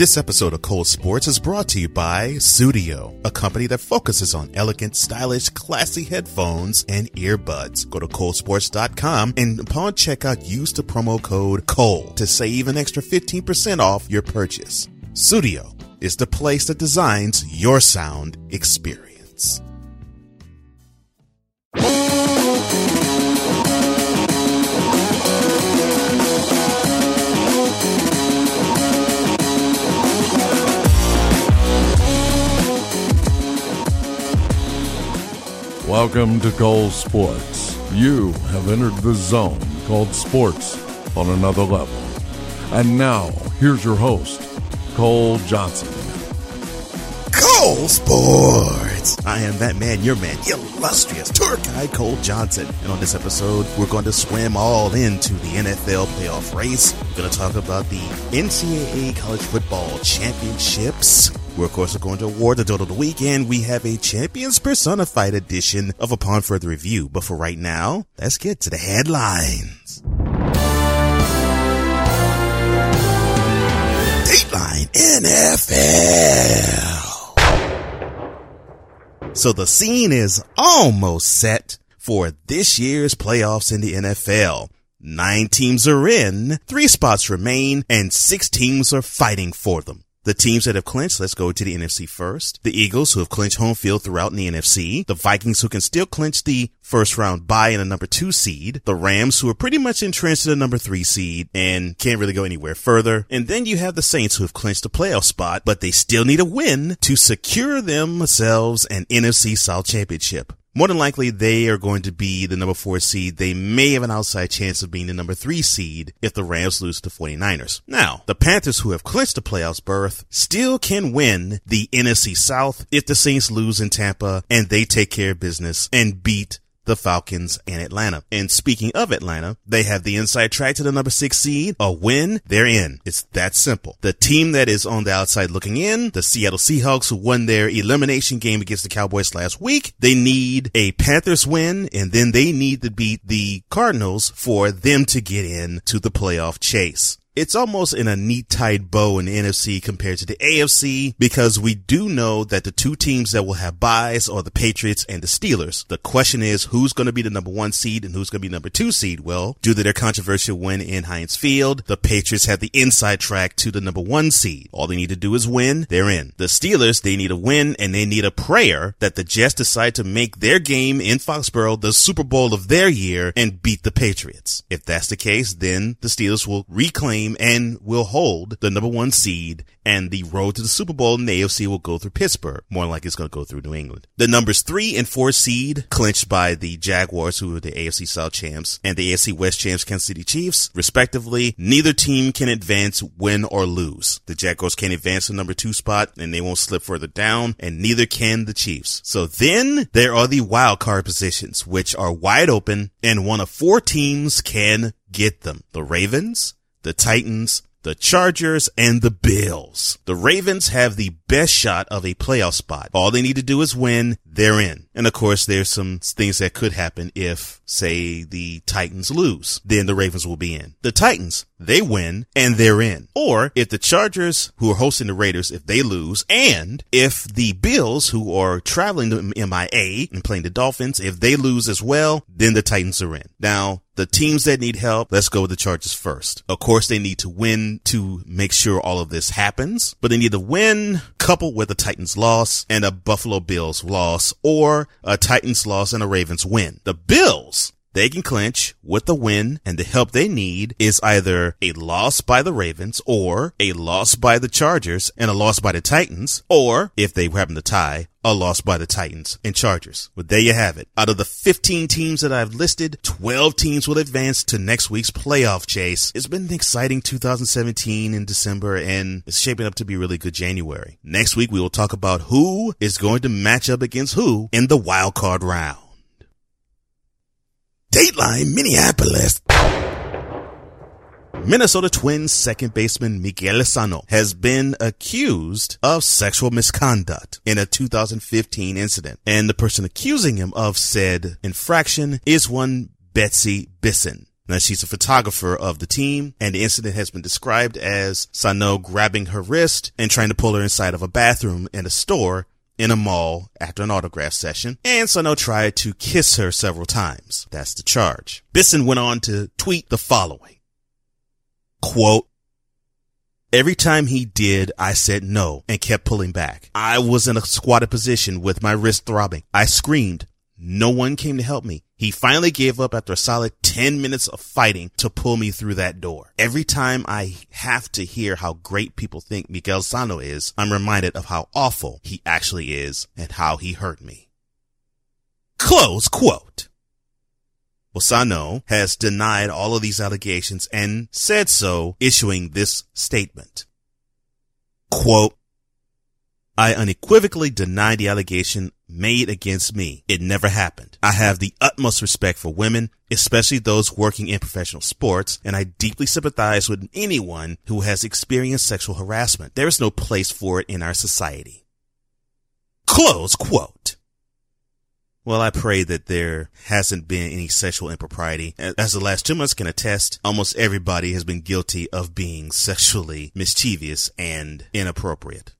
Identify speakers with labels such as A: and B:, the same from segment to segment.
A: This episode of Cole Sports is brought to you by Sudio, a company that focuses on elegant, stylish, classy headphones and earbuds. Go to colesports.com and upon checkout, use the promo code COLE to save an extra 15% off your purchase. Sudio is the place that designs your sound experience.
B: Welcome to Cole Sports. You have entered the zone called sports on another level. And now, here's your host, Cole Johnson.
A: Cole Sports. I am that man, your man, illustrious tour guide Cole Johnson. And on this episode, we're going to swim all into the NFL playoff race. We're going to talk about the NCAA college football championships. We're of course going to award the Dolt of the Week, and we have a Champions Personified edition of Upon Further Review. But for right now, let's get to the headlines. Dateline NFL. So the scene is almost set for this year's playoffs in the NFL. Nine teams are in, three spots remain, and six teams are fighting for them. The teams that have clinched, let's go to the NFC first. The Eagles, who have clinched home field throughout the NFC. The Vikings, who can still clinch the first round bye in a number two seed. The Rams, who are pretty much entrenched in a number three seed and can't really go anywhere further. And then you have the Saints, who have clinched a playoff spot, but they still need a win to secure themselves an NFC South championship. More than likely, they are going to be the number four seed. They may have an outside chance of being the number three seed if the Rams lose to 49ers. Now, the Panthers, who have clinched the playoffs berth, still can win the NFC South if the Saints lose in Tampa and they take care of business and beat the Falcons and Atlanta. And speaking of Atlanta, they have the inside track to the number six seed. A win, they're in. It's that simple. The team that is on the outside looking in, the Seattle Seahawks who won their elimination game against the Cowboys last week, they need a Panthers win and then they need to beat the Cardinals for them to get in to the playoff chase it's almost in a neat tied bow in the NFC compared to the AFC because we do know that the two teams that will have buys are the Patriots and the Steelers. The question is who's going to be the number one seed and who's going to be number two seed? Well, due to their controversial win in Heinz Field, the Patriots have the inside track to the number one seed. All they need to do is win. They're in. The Steelers, they need a win and they need a prayer that the Jets decide to make their game in Foxborough the Super Bowl of their year and beat the Patriots. If that's the case, then the Steelers will reclaim and will hold the number one seed and the road to the Super Bowl in the AFC will go through Pittsburgh. More like it's going to go through New England. The numbers three and four seed clinched by the Jaguars, who are the AFC South champs, and the AFC West champs, Kansas City Chiefs, respectively. Neither team can advance, win or lose. The Jaguars can't advance to number two spot and they won't slip further down, and neither can the Chiefs. So then there are the wild card positions, which are wide open, and one of four teams can get them. The Ravens, the Titans, the Chargers, and the Bills. The Ravens have the best shot of a playoff spot. All they need to do is win. They're in. And of course, there's some things that could happen if, say, the Titans lose. Then the Ravens will be in. The Titans, they win and they're in. Or if the Chargers, who are hosting the Raiders, if they lose, and if the Bills, who are traveling to MIA and playing the Dolphins, if they lose as well, then the Titans are in. Now, the teams that need help, let's go with the Chargers first. Of course, they need to win to make sure all of this happens, but they need to win coupled with a Titans loss and a Buffalo Bills loss or a Titans loss and a Ravens win. The Bills, they can clinch with the win and the help they need is either a loss by the Ravens or a loss by the Chargers and a loss by the Titans or if they happen to tie a loss by the Titans and Chargers. But there you have it. Out of the 15 teams that I've listed, 12 teams will advance to next week's playoff chase. It's been an exciting 2017 in December and it's shaping up to be really good January. Next week we will talk about who is going to match up against who in the wild card round. Dateline Minneapolis. Minnesota Twins second baseman Miguel Sano has been accused of sexual misconduct in a 2015 incident. And the person accusing him of said infraction is one Betsy Bissen. Now she's a photographer of the team and the incident has been described as Sano grabbing her wrist and trying to pull her inside of a bathroom in a store in a mall after an autograph session, and Sano tried to kiss her several times. That's the charge. Bissen went on to tweet the following. Quote, Every time he did, I said no and kept pulling back. I was in a squatted position with my wrist throbbing. I screamed. No one came to help me. He finally gave up after a solid 10 minutes of fighting to pull me through that door. Every time I have to hear how great people think Miguel Sano is, I'm reminded of how awful he actually is and how he hurt me. Close quote. Sano has denied all of these allegations and said so, issuing this statement. Quote, I unequivocally deny the allegation made against me. It never happened. I have the utmost respect for women, especially those working in professional sports, and I deeply sympathize with anyone who has experienced sexual harassment. There is no place for it in our society. Close quote. Well, I pray that there hasn't been any sexual impropriety. As the last two months can attest, almost everybody has been guilty of being sexually mischievous and inappropriate.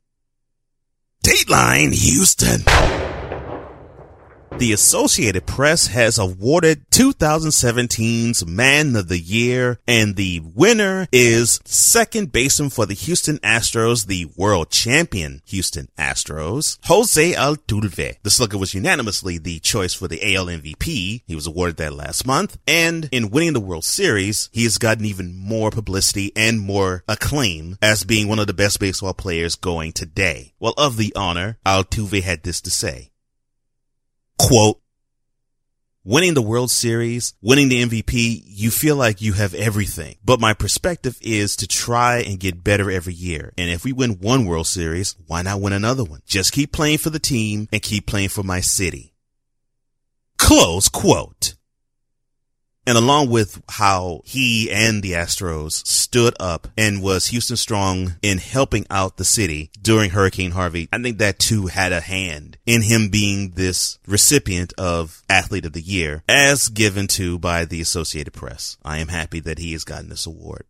A: Dateline Houston. The Associated Press has awarded 2017's Man of the Year, and the winner is second baseman for the Houston Astros, the world champion Houston Astros, Jose Altuve. The slugger was unanimously the choice for the AL MVP. He was awarded that last month, and in winning the World Series, he has gotten even more publicity and more acclaim as being one of the best baseball players going today. Well, of the honor, Altuve had this to say quote, winning the World Series, winning the MVP, you feel like you have everything. But my perspective is to try and get better every year. And if we win one World Series, why not win another one? Just keep playing for the team and keep playing for my city. Close quote. And along with how he and the Astros stood up and was Houston strong in helping out the city during Hurricane Harvey, I think that too had a hand in him being this recipient of Athlete of the Year as given to by the Associated Press. I am happy that he has gotten this award.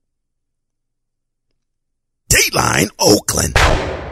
A: Dateline Oakland.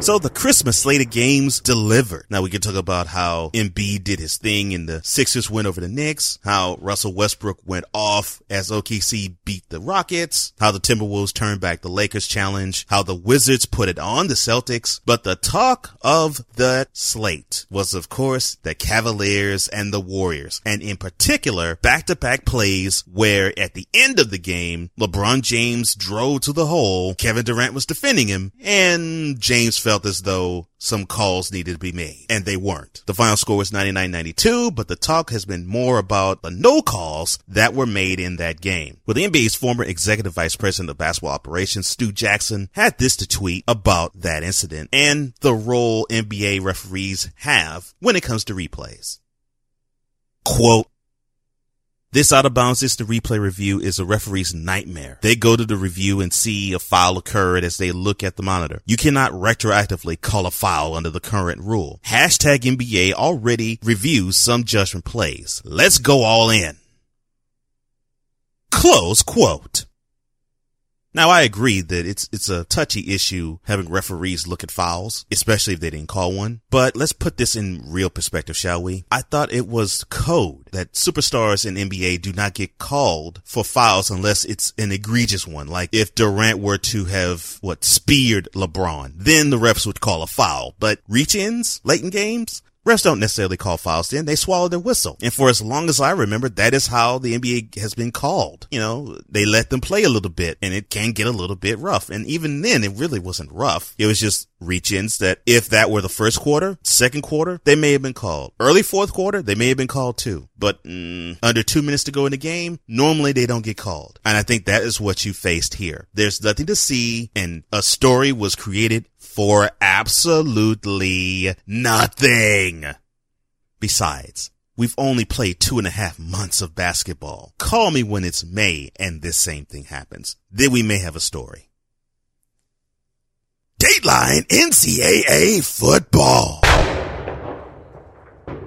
A: So the Christmas slate of games delivered. Now we can talk about how Embiid did his thing in the Sixers win over the Knicks, how Russell Westbrook went off as OKC beat the Rockets, how the Timberwolves turned back the Lakers challenge, how the Wizards put it on the Celtics. But the talk of the slate was of course the Cavaliers and the Warriors, and in particular back to back plays where at the end of the game, LeBron James drove to the hole, Kevin Durant was defending him, and James felt as though some calls needed to be made, and they weren't. The final score was 99-92, but the talk has been more about the no calls that were made in that game. Well, the NBA's former executive vice president of basketball operations, Stu Jackson, had this to tweet about that incident and the role NBA referees have when it comes to replays. Quote, this out of bounds instant replay review is a referee's nightmare. They go to the review and see a foul occurred as they look at the monitor. You cannot retroactively call a foul under the current rule. Hashtag NBA already reviews some judgment plays. Let's go all in. Close quote. Now I agree that it's it's a touchy issue having referees look at fouls, especially if they didn't call one. But let's put this in real perspective, shall we? I thought it was code that superstars in NBA do not get called for fouls unless it's an egregious one. Like if Durant were to have what speared LeBron, then the refs would call a foul. But reach-ins late in games, Refs don't necessarily call fouls then. They swallow their whistle. And for as long as I remember, that is how the NBA has been called. You know, they let them play a little bit and it can get a little bit rough. And even then, it really wasn't rough. It was just reach-ins that if that were the first quarter, second quarter, they may have been called. Early fourth quarter, they may have been called too. But mm, under two minutes to go in the game, normally they don't get called. And I think that is what you faced here. There's nothing to see and a story was created for absolutely nothing. Besides, we've only played two and a half months of basketball. Call me when it's May and this same thing happens. Then we may have a story. Dateline NCAA football.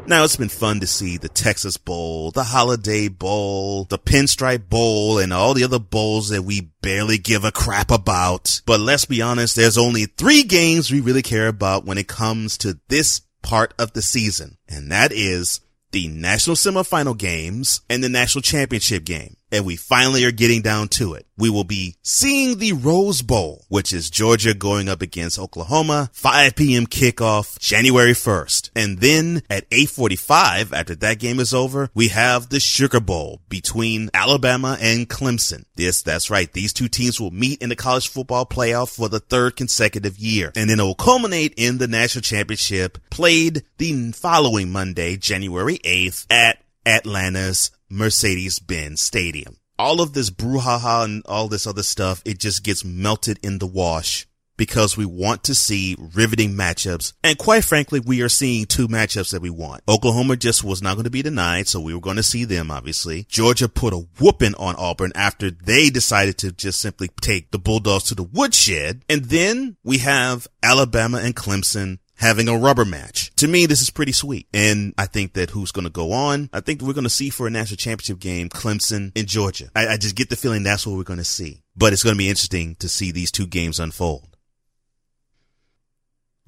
A: Now, it's been fun to see the Texas Bowl, the Holiday Bowl, the Pinstripe Bowl, and all the other bowls that we barely give a crap about. But let's be honest, there's only three games we really care about when it comes to this part of the season. And that is the national semifinal games and the national championship game and we finally are getting down to it. We will be seeing the Rose Bowl, which is Georgia going up against Oklahoma, 5 p.m. kickoff, January 1st. And then at 8.45, after that game is over, we have the Sugar Bowl between Alabama and Clemson. Yes, that's right. These two teams will meet in the college football playoff for the third consecutive year. And then it will culminate in the national championship played the following Monday, January 8th at Atlanta's Mercedes-Benz Stadium. All of this brouhaha and all this other stuff, it just gets melted in the wash because we want to see riveting matchups. And quite frankly, we are seeing two matchups that we want. Oklahoma just was not going to be denied, so we were going to see them, obviously. Georgia put a whooping on Auburn after they decided to just simply take the Bulldogs to the woodshed. And then we have Alabama and Clemson having a rubber match. To me, this is pretty sweet. And I think that who's going to go on, I think we're going to see for a national championship game, Clemson and Georgia. I, I just get the feeling that's what we're going to see. But it's going to be interesting to see these two games unfold.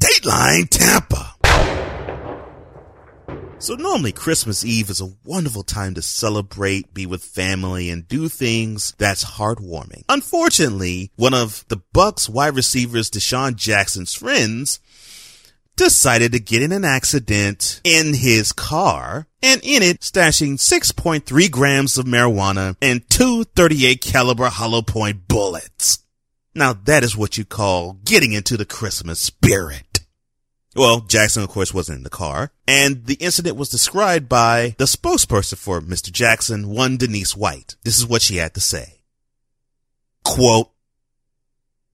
A: Dateline Tampa. So normally Christmas Eve is a wonderful time to celebrate, be with family, and do things that's heartwarming. Unfortunately, one of the Bucks wide receivers DeSean Jackson's friends decided to get in an accident in his car and in it stashing 6.3 grams of marijuana and two 38 caliber hollow point bullets. Now that is what you call getting into the Christmas spirit. Well, Jackson, of course, wasn't in the car, and the incident was described by the spokesperson for Mr. Jackson, one Denise White. This is what she had to say. Quote,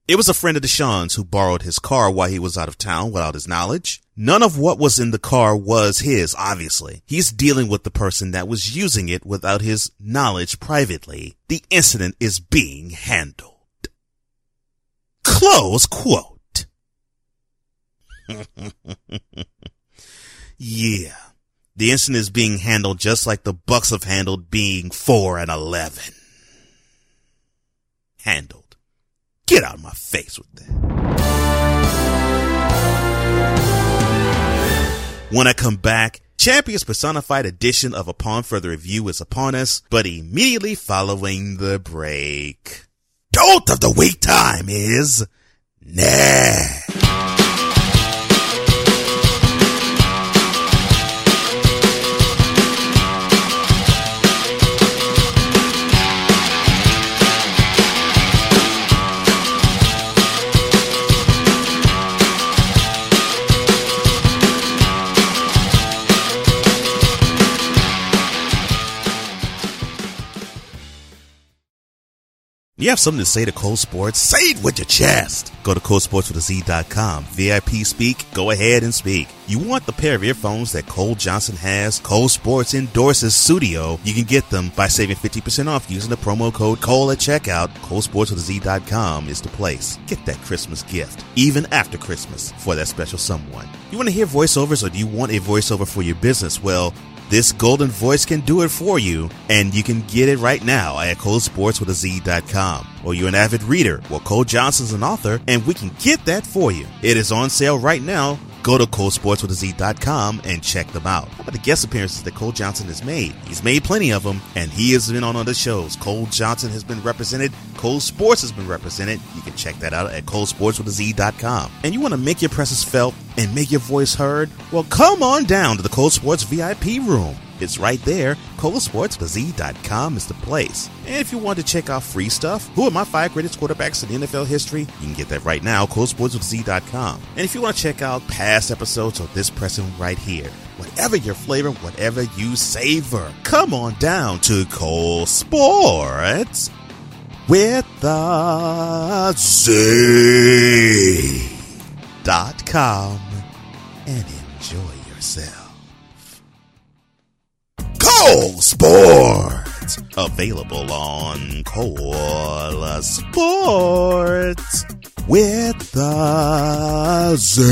A: it was a friend of DeSean's who borrowed his car while he was out of town without his knowledge. None of what was in the car was his, obviously. He's dealing with the person that was using it without his knowledge privately. The incident is being handled. Close quote. yeah. The incident is being handled just like the Bucks have handled being 4 and 11. Handled. Get out of my face with that. When I come back, Champions personified edition of Upon Further Review is upon us, but immediately following the break. Dolt of the week time is next. You have something to say to Cole Sports? Say it with your chest. Go to ColeSportsWithAZ.com. VIP speak, go ahead and speak. You want the pair of earphones that Cole Johnson has? Cole Sports endorses Sudio. You can get them by saving 50% off using the promo code Cole at checkout. ColeSportsWithAZ.com is the place. Get that Christmas gift, even after Christmas, for that special someone. You want to hear voiceovers or do you want a voiceover for your business? Well, this golden voice can do it for you, and you can get it right now at ColeSportsWithAZ.com. Or you're an avid reader, well, Cole Johnson's an author, and we can get that for you. It is on sale right now. Go to ColeSportsWithAZ.com and check them out. How about the guest appearances that Cole Johnson has made? He's made plenty of them, and he has been on other shows. Cole Johnson has been represented. Cole Sports has been represented. You can check that out at ColeSportsWithAZ.com. And you want to make your presence felt and make your voice heard? Well, come on down to the Cole Sports VIP room. It's right there. ColeSportsWithAZ.com is the place. And if you want to check out free stuff, who are my five greatest quarterbacks in NFL history? You can get that right now, ColeSportsWithAZ.com. And if you want to check out past episodes of this person right here, whatever your flavor, whatever you savor, come on down to Cole Sports with the Z dot com and enjoy yourself. Cole Sports available on Cole Sports with the Z.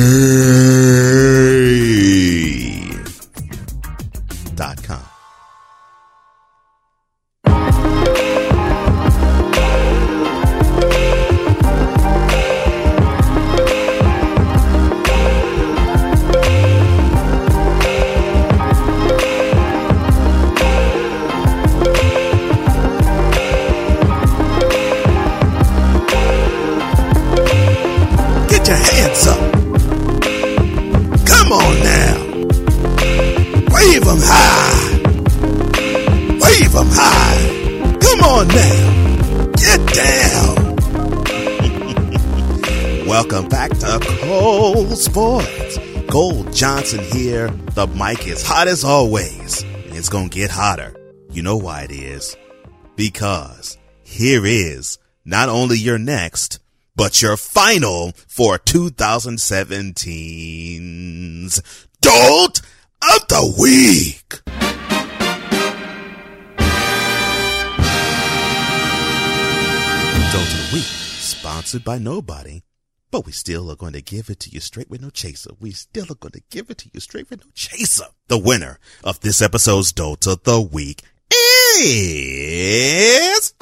A: Johnson here. The mic is hot as always, and it's gonna get hotter. You know why it is. Because here is not only your next, but your final for 2017's Dolt of the Week. Dolt of the Week, sponsored by nobody, but we still are going to give it to you straight with no chaser. We still are going to give it to you straight with no chaser. The winner of this episode's Dolt of the Week is...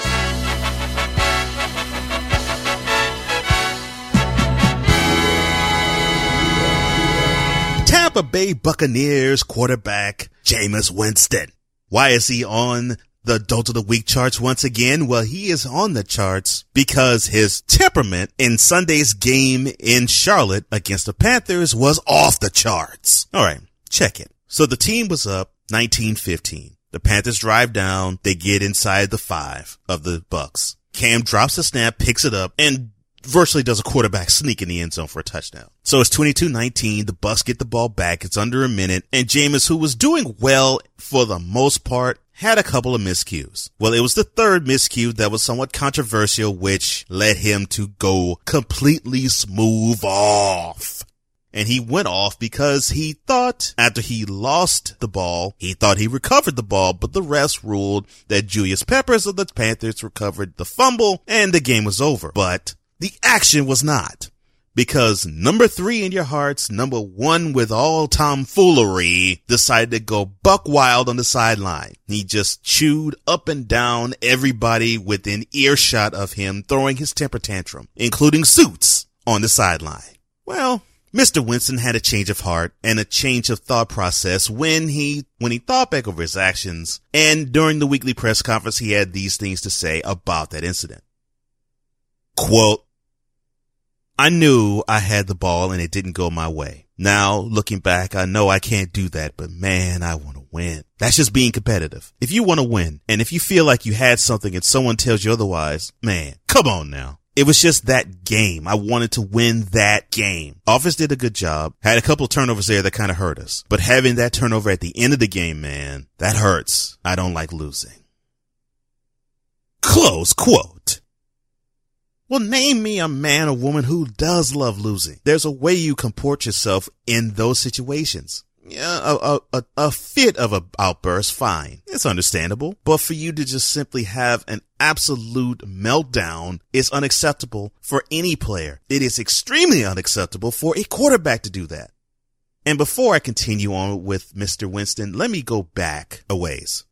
A: Tampa Bay Buccaneers quarterback Jameis Winston. Why is he on the Dolt of the Week charts once again? Well, he is on the charts because his temperament in Sunday's game in Charlotte against the Panthers was off the charts. All right, check it. So the team was up 1915. The Panthers drive down. They get inside the five of the Bucks. Cam drops the snap, picks it up, and virtually does a quarterback sneak in the end zone for a touchdown. So it's 22-19. The Bucks get the ball back. It's under a minute. And Jameis, who was doing well for the most part, had a couple of miscues. Well, it was the third miscue that was somewhat controversial, which led him to go completely smooth off. And he went off because he thought after he lost the ball, he thought he recovered the ball, but the refs ruled that Julius Peppers of the Panthers recovered the fumble and the game was over. But the action was not. Because number three in your hearts, number one with all tomfoolery, decided to go buck wild on the sideline. He just chewed up and down everybody within earshot of him throwing his temper tantrum, including suits on the sideline. Well, Mr. Winston had a change of heart and a change of thought process when he, when he thought back over his actions and during the weekly press conference, he had these things to say about that incident. Quote, I knew I had the ball and it didn't go my way. Now, looking back, I know I can't do that, but man, I want to win. That's just being competitive. If you want to win and if you feel like you had something and someone tells you otherwise, man, come on now. It was just that game. I wanted to win that game. Office did a good job. Had a couple turnovers there that kind of hurt us. But having that turnover at the end of the game, man, that hurts. I don't like losing. Close quote. Well, name me a man or woman who does love losing. There's a way you comport yourself in those situations. Yeah, a, a, a, fit of a outburst, fine. It's understandable. But for you to just simply have an absolute meltdown is unacceptable for any player. It is extremely unacceptable for a quarterback to do that. And before I continue on with Mr. Winston, let me go back a ways.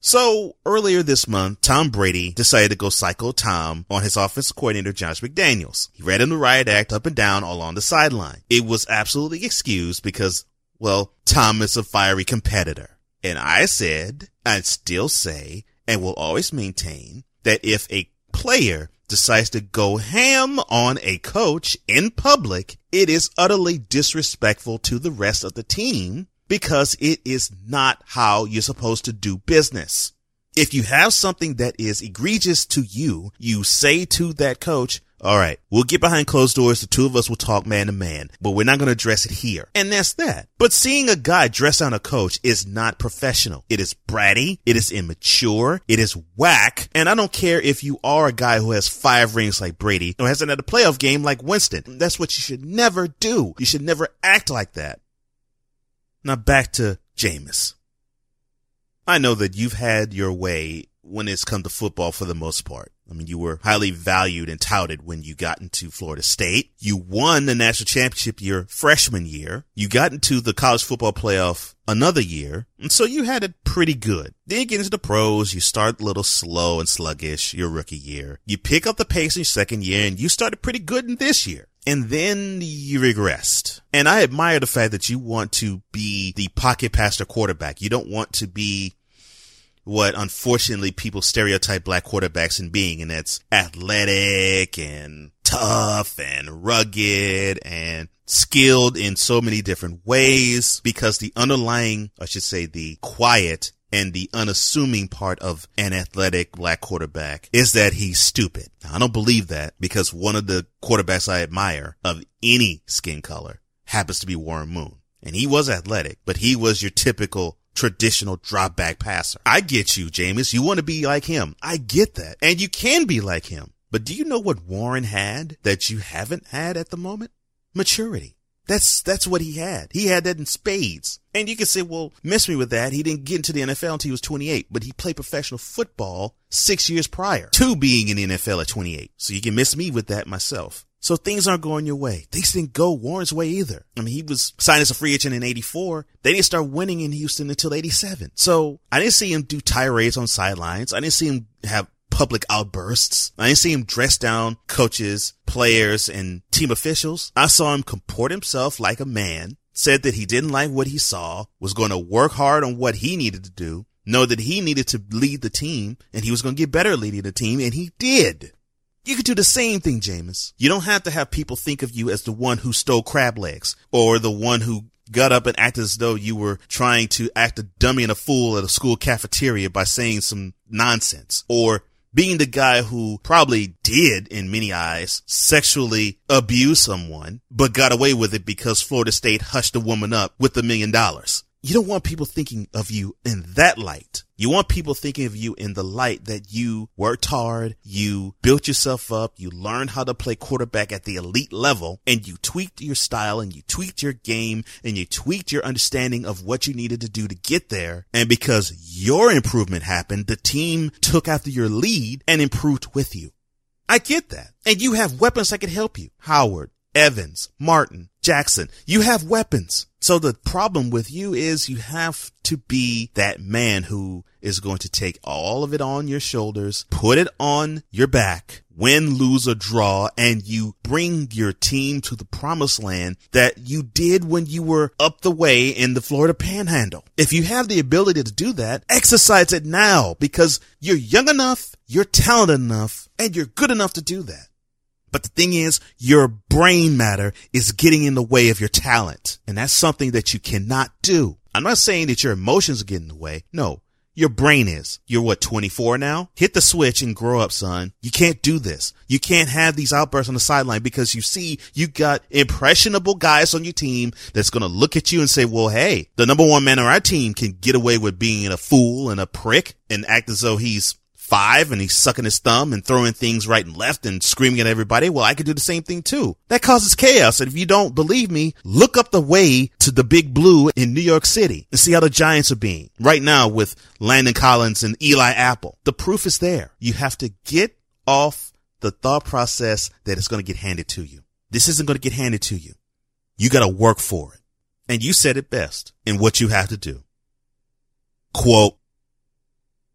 A: So earlier this month, Tom Brady decided to go psycho Tom on his offensive coordinator, Josh McDaniels. He read him the riot act up and down along the sideline. It was absolutely excused because, well, Tom is a fiery competitor. And I said, I'd still say, and will always maintain that if a player decides to go ham on a coach in public, it is utterly disrespectful to the rest of the team because it is not how you're supposed to do business. If you have something that is egregious to you, you say to that coach, all right, we'll get behind closed doors. The two of us will talk man to man, but we're not going to address it here. And that's that. But seeing a guy dress down a coach is not professional. It is bratty. It is immature. It is whack. And I don't care if you are a guy who has five rings like Brady or hasn't had a playoff game like Winston. That's what you should never do. You should never act like that. Now back to Jameis. I know that you've had your way when it's come to football for the most part. I mean, you were highly valued and touted when you got into Florida State. You won the national championship your freshman year. You got into the college football playoff another year. And so you had it pretty good. Then you get into the pros. You start a little slow and sluggish your rookie year. You pick up the pace in your second year and you started pretty good in this year and then you regressed. And I admire the fact that you want to be the pocket passer quarterback. You don't want to be what unfortunately people stereotype black quarterbacks in being, and that's athletic and tough and rugged and skilled in so many different ways because the underlying, I should say, the quiet and the unassuming part of an athletic black quarterback is that he's stupid. I don't believe that because one of the quarterbacks I admire of any skin color happens to be Warren Moon. And he was athletic, but he was your typical traditional drop back passer. I get you, Jameis. You want to be like him. I get that. And you can be like him. But do you know what Warren had that you haven't had at the moment? Maturity. That's, that's what he had. He had that in spades. And you can say, well, miss me with that. He didn't get into the NFL until he was 28, but he played professional football six years prior to being in the NFL at 28. So you can miss me with that myself. So things aren't going your way. Things didn't go Warren's way either. I mean, he was signed as a free agent in 84. They didn't start winning in Houston until 87. So I didn't see him do tirades on sidelines. I didn't see him have public outbursts. I didn't see him dress down coaches, players, and team officials. I saw him comport himself like a man, said that he didn't like what he saw, was going to work hard on what he needed to do, know that he needed to lead the team, and he was going to get better leading the team, and he did. You could do the same thing, Jameis. You don't have to have people think of you as the one who stole crab legs or the one who got up and acted as though you were trying to act a dummy and a fool at a school cafeteria by saying some nonsense or being the guy who probably did, in many eyes, sexually abuse someone, but got away with it because Florida State hushed the woman up with a million dollars. You don't want people thinking of you in that light. You want people thinking of you in the light that you worked hard, you built yourself up, you learned how to play quarterback at the elite level, and you tweaked your style and you tweaked your game and you tweaked your understanding of what you needed to do to get there. And because your improvement happened, the team took after your lead and improved with you. I get that. And you have weapons that can help you. Howard, Evans, Martin, Jackson. You have weapons. So the problem with you is you have to be that man who is going to take all of it on your shoulders, put it on your back, win, lose or draw, and you bring your team to the promised land that you did when you were up the way in the Florida panhandle. If you have the ability to do that, exercise it now because you're young enough, you're talented enough, and you're good enough to do that. But the thing is, your brain matter is getting in the way of your talent. And that's something that you cannot do. I'm not saying that your emotions are getting in the way. No, your brain is. You're what, 24 now? Hit the switch and grow up, son. You can't do this. You can't have these outbursts on the sideline because you see you got impressionable guys on your team that's going to look at you and say, well, hey, the number one man on our team can get away with being a fool and a prick and act as though he's five and he's sucking his thumb and throwing things right and left and screaming at everybody. Well, I could do the same thing too. That causes chaos. And if you don't believe me, look up the way to the big blue in New York City and see how the Giants are being right now with Landon Collins and Eli Apple. The proof is there. You have to get off the thought process that it's going to get handed to you. This isn't going to get handed to you. You got to work for it. And you said it best in what you have to do. Quote,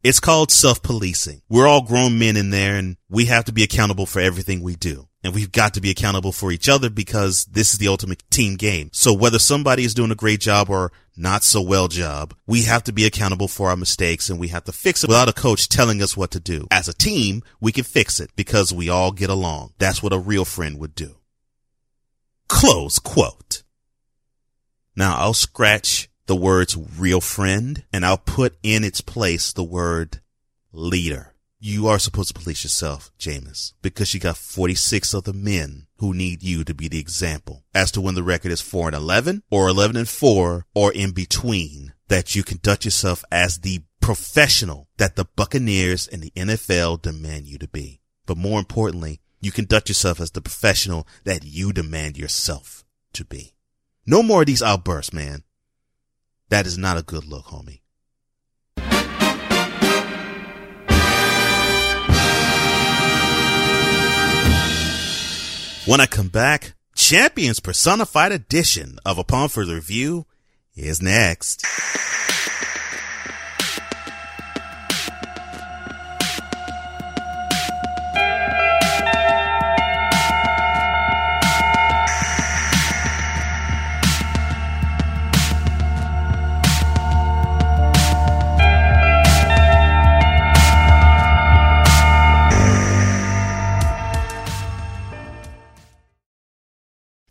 A: it's called self-policing. We're all grown men in there and we have to be accountable for everything we do. And we've got to be accountable for each other because this is the ultimate team game. So whether somebody is doing a great job or not so well job, we have to be accountable for our mistakes and we have to fix it without a coach telling us what to do. As a team, we can fix it because we all get along. That's what a real friend would do. Close quote. Now I'll scratch the words real friend and I'll put in its place the word leader. You are supposed to police yourself, Jameis, because you got 46 other men who need you to be the example as to when the record is 4 and 11 or 11 and 4 or in between that you conduct yourself as the professional that the Buccaneers and the NFL demand you to be. But more importantly, you conduct yourself as the professional that you demand yourself to be. No more of these outbursts, man. That is not a good look, homie. When I come back, Champions Personified Edition of Upon Further Review is next.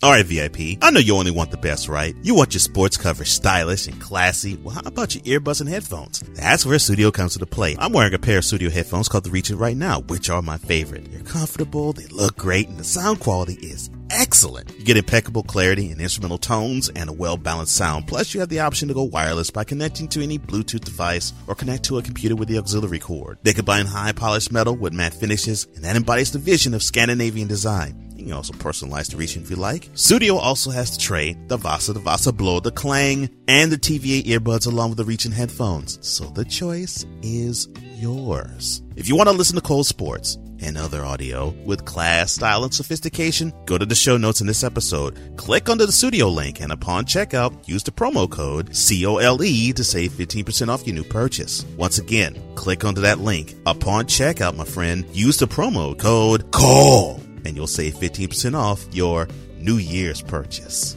A: Alright, VIP, I know you only want the best, right? You want your sports coverage stylish and classy. Well, how about your earbuds and headphones? That's where Sudio comes to play. I'm wearing a pair of Sudio headphones called the Regent right now, which are my favorite. They're comfortable, they look great, and the sound quality is excellent. You get impeccable clarity and instrumental tones and a well balanced sound. Plus, you have the option to go wireless by connecting to any Bluetooth device or connect to a computer with the auxiliary cord. They combine high polished metal with matte finishes, and that embodies the vision of Scandinavian design. You can also personalize the Regent if you like. Sudio also has the Tre, the Vasa, the Vasa Blå, the Klang, and the TVÅ earbuds along with the Regent headphones. So the choice is yours. If you want to listen to Cole Sports and other audio with class, style, and sophistication, go to the show notes in this episode, click under the Sudio link, and upon checkout, use the promo code COLE to save 15% off your new purchase. Once again, click under that link. Upon checkout, my friend, use the promo code COLE and you'll save 15% off your New Year's purchase.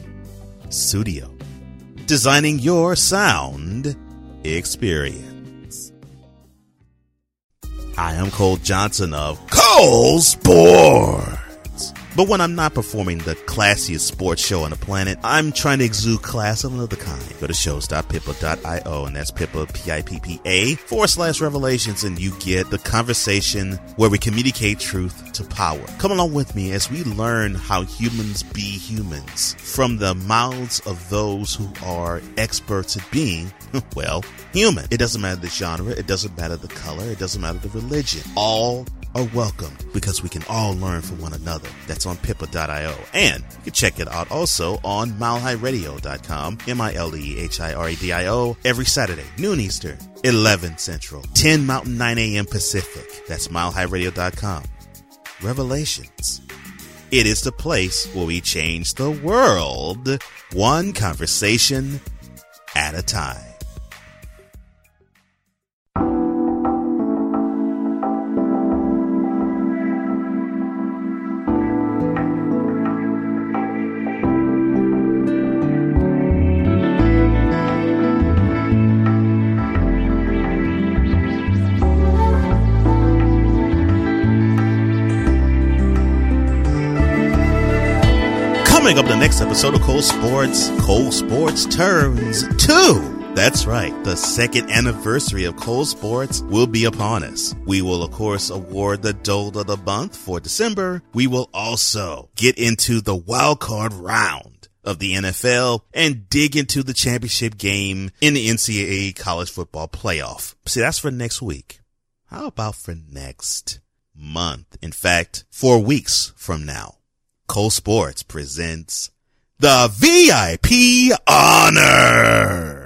A: Sudio, designing your sound experience. Hi, I'm Cole Johnson of Cole Sport. But when I'm not performing the classiest sports show on the planet, I'm trying to exude class of another kind. Go to shows.pippa.io, and that's Pippa, P-I-P-P-A, forward slash revelations, and you get the conversation where we communicate truth to power. Come along with me as we learn how humans be humans from the mouths of those who are experts at being, well, human. It doesn't matter the genre, it doesn't matter the color, it doesn't matter the religion. All are welcome because we can all learn from one another. That's on pippa.io. And you can check it out also on milehighradio.com, M-I-L-E-H-I-R-A-D-I-O, every Saturday, noon Eastern, 11 Central, 10 Mountain, 9 a.m. Pacific. That's milehighradio.com. Revelations. It is the place where we change the world one conversation at a time. Coming up the next episode of Cole Sports, Cole Sports turns two. That's right. The second anniversary of Cole Sports will be upon us. We will, of course, award the Dolt of the Month for December. We will also get into the wild card round of the NFL and dig into the championship game in the NCAA college football playoff. See, that's for next week. How about for next month? In fact, four weeks from now. Cole Sports presents the VIP Honors.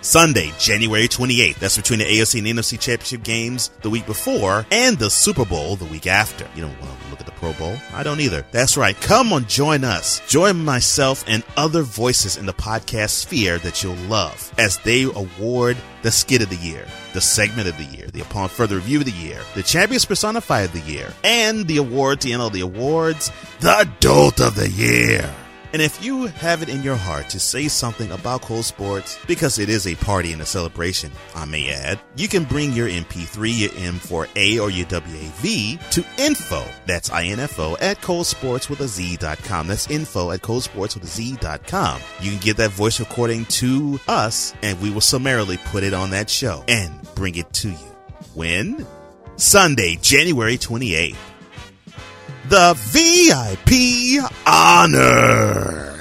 A: Sunday, January 28th. That's between the AFC and NFC championship games the week before and the Super Bowl the week after. You don't want to look at the Pro Bowl? I don't either. That's right. Come on, join us. Join myself and other voices in the podcast sphere that you'll love as they award the skit of the year, the segment of the year, the upon further review of the year, the champions personified of the year, and the award to end all the awards, the dolt of the year. And if you have it in your heart to say something about Cole Sports, because it is a party and a celebration, I may add, you can bring your MP3, your M4A, or your WAV to info, that's INFO, at Colesports with a That's info at Colesports with a You can get that voice recording to us, and we will summarily put it on that show and bring it to you. When? Sunday, January 28th the VIP honor.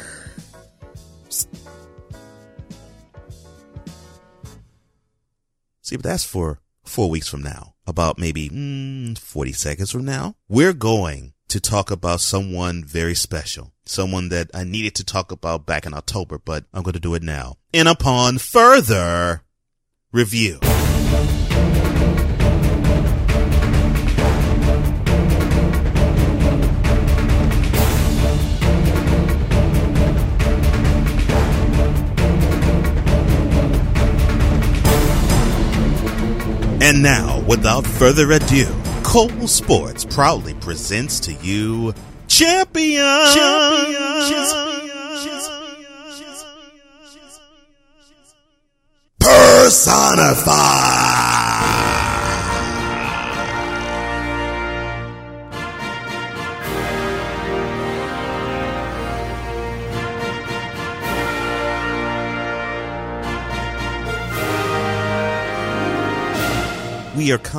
A: See, but that's for four weeks from now. About maybe mm, 40 seconds from now, we're going to talk about someone very special. Someone that I needed to talk about back in October, but I'm going to do it now. And upon further review. And now, without further ado, Cole Sports proudly presents to you Champion! Champion! Champion! Champion! Champion! Personified!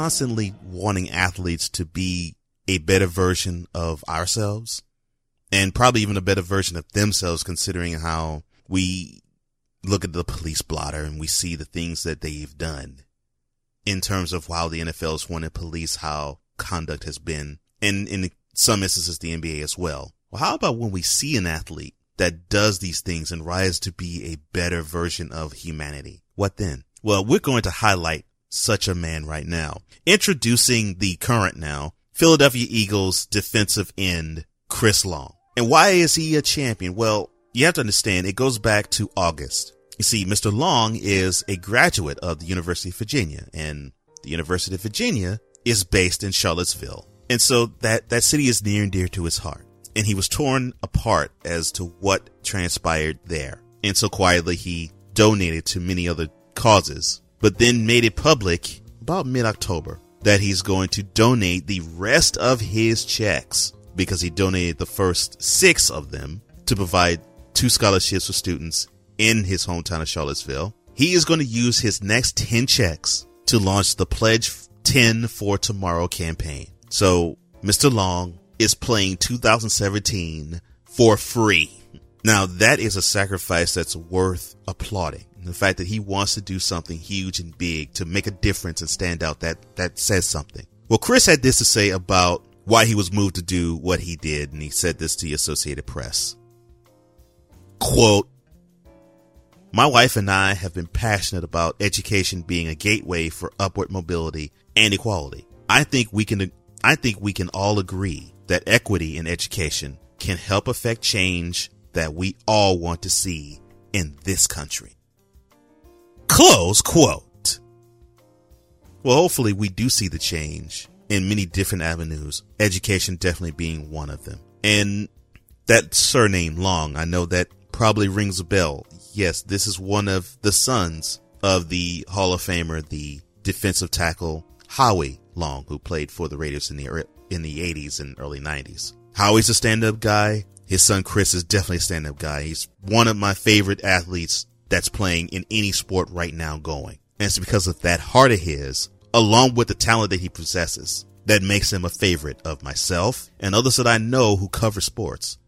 A: Constantly wanting athletes to be a better version of ourselves and probably even a better version of themselves considering how we look at the police blotter and we see the things that they've done in terms of how the NFL is wanting to police how conduct has been and in some instances the NBA as well. Well, how about when we see an athlete that does these things and rise to be a better version of humanity? What then? Well, we're going to highlight such a man right now. Introducing the current now Philadelphia Eagles defensive end, Chris Long. And why is he a champion? Well, you have to understand it goes back to August. You see, Mr. Long is a graduate of the University of Virginia and the University of Virginia is based in Charlottesville. And so that, that city is near and dear to his heart. And he was torn apart as to what transpired there. And so quietly he donated to many other causes, but then made it public about mid October that he's going to donate the rest of his checks because he donated the first six of them to provide two scholarships for students in his hometown of Charlottesville. He is going to use his next 10 checks to launch the Pledge 10 for Tomorrow campaign. So Mr. Long is playing 2017 for free. Now that is a sacrifice that's worth applauding. The fact that he wants to do something huge and big to make a difference and stand out, that, that says something. Well, Chris had this to say about why he was moved to do what he did, and he said this to the Associated Press. Quote, my wife and I have been passionate about education being a gateway for upward mobility and equality. I think we can, I think we can all agree that equity in education can help affect change that we all want to see in this country. Close quote. Well, hopefully we do see the change in many different avenues, education definitely being one of them. And that surname Long, I know that probably rings a bell. Yes, this is one of the sons of the Hall of Famer, the defensive tackle Howie Long, who played for the Raiders in the in the 80s and early 90s. Howie's a stand-up guy. His son Chris is definitely a stand-up guy. He's one of my favorite athletes that's playing in any sport right now going. And it's because of that heart of his, along with the talent that he possesses, that makes him a favorite of myself and others that I know who cover sports.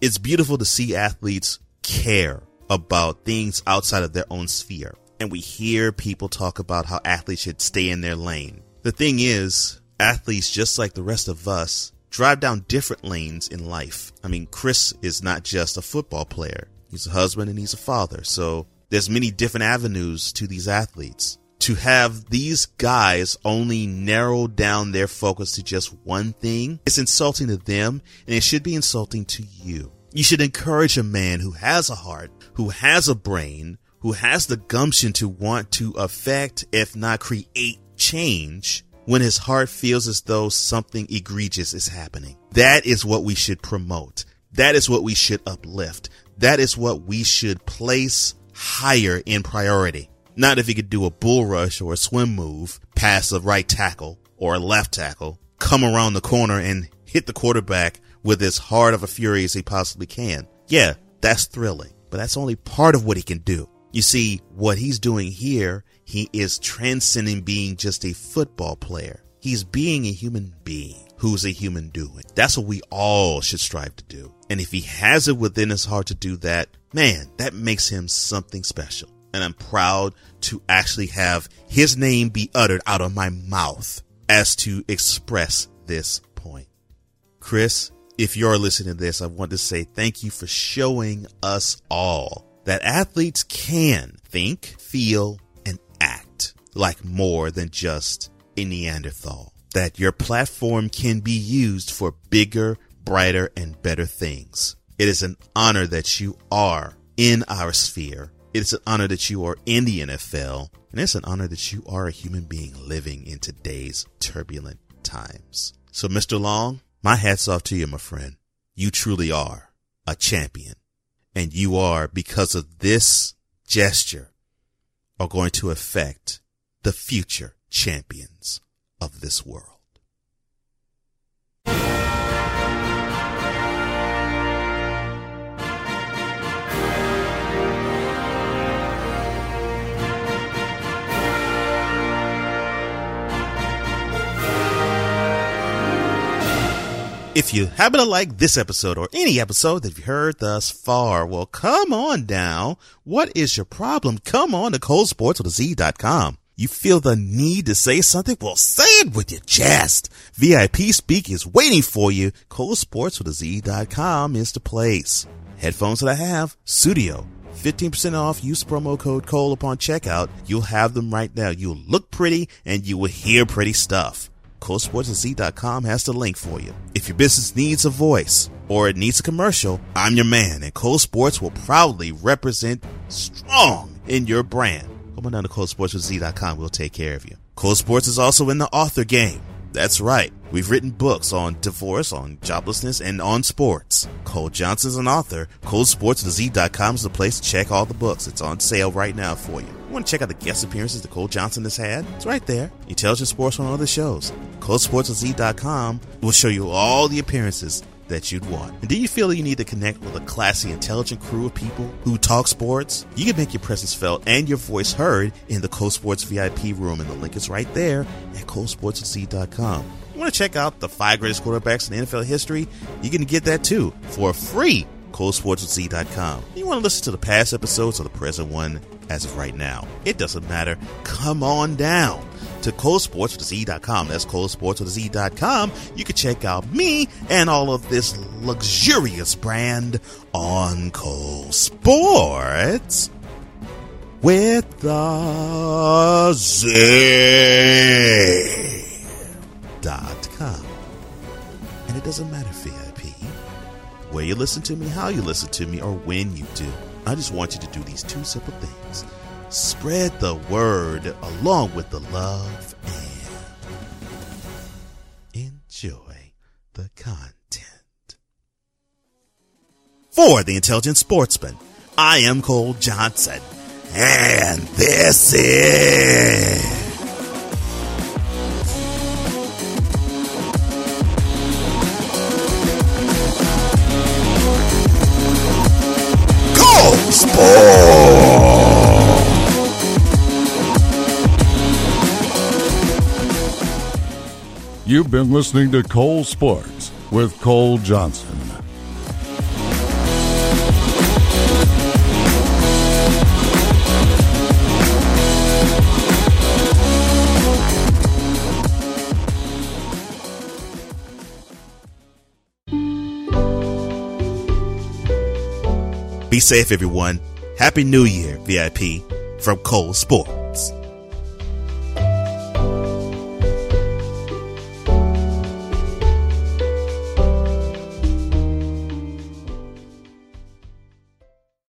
A: It's beautiful to see athletes care about things outside of their own sphere. And we hear people talk about how athletes should stay in their lane. The thing is, athletes, just like the rest of us, drive down different lanes in life. I mean, Chris is not just a football player. He's a husband and he's a father. So there's many different avenues to these athletes. To have these guys only narrow down their focus to just one thing, it's insulting to them and it should be insulting to you. You should encourage a man who has a heart, who has a brain, who has the gumption to want to affect, if not create change when his heart feels as though something egregious is happening. That is what we should promote. That is what we should uplift. That is what we should place higher in priority. Not if he could do a bull rush or a swim move past a right tackle or a left tackle, come around the corner and hit the quarterback with as hard of a fury as he possibly can. Yeah, that's thrilling, but that's only part of what he can do. You see, what he's doing here, he is transcending being just a football player. He's being a human being who's a human doing. That's what we all should strive to do. And if he has it within his heart to do that, man, that makes him something special. And I'm proud to actually have his name be uttered out of my mouth as to express this point. Chris, if you're listening to this, I want to say thank you for showing us all that athletes can think, feel, and act like more than just a Neanderthal. That your platform can be used for bigger, brighter, and better things. It is an honor that you are in our sphere. It's an honor that you are in the NFL. And it's an honor that you are a human being living in today's turbulent times. So, Mr. Long, my hat's off to you, my friend. You truly are a champion. And you are, because of this gesture, are going to affect the future champions of this world. If you happen to like this episode or any episode that you've heard thus far, well, come on now. What is your problem? Come on to colesports with Z.com. You feel the need to say something? Well, say it with your chest. VIP Speak is waiting for you. ColeSportsWithAZ.com is the place. Headphones that I have, Sudio. 15% off. Use promo code Cole upon checkout. You'll have them right now. You'll look pretty and you will hear pretty stuff. ColeSportsWithAZ.com has the link for you. If your business needs a voice or it needs a commercial, I'm your man and Cole Sports will proudly represent strong in your brand. Come on down to ColeSportsWithZ.com. We'll take care of you. Cole Sports is also in the author game. That's right. We've written books on divorce, on joblessness, and on sports. Cole Johnson's an author. ColeSportsWithZ.com is the place to check all the books. It's on sale right now for you. You want to check out the guest appearances that Cole Johnson has had? It's right there. He tells you sports on other shows. ColeSportsWithZ.com will show you all the appearances that you'd want. And do you feel you need to connect with a classy, intelligent crew of people who talk sports? You can make your presence felt and your voice heard in the Cole Sports VIP room, and the link is right there at colesportswithz.com. You want to check out the five greatest quarterbacks in NFL history? You can get that too for free. ColeSportsWithZ.com. You want to listen to the past episodes or the present one as of right now? It doesn't matter. Come on down to colesportswithaz.com. That's colesportswithaz.com. You can check out me and all of this luxurious brand on Cole Sports with the Z dot com. And it doesn't matter, VIP, where you listen to me, how you listen to me, or when you do. I just want you to do these two simple things spread the word along with the love and enjoy the content. For the intelligent sportsman, I am Cole Johnson, and this is. Sports!
B: You've been listening to Cole Sports with Cole Johnson.
A: Be safe, everyone. Happy New Year, VIP, from Cole Sports.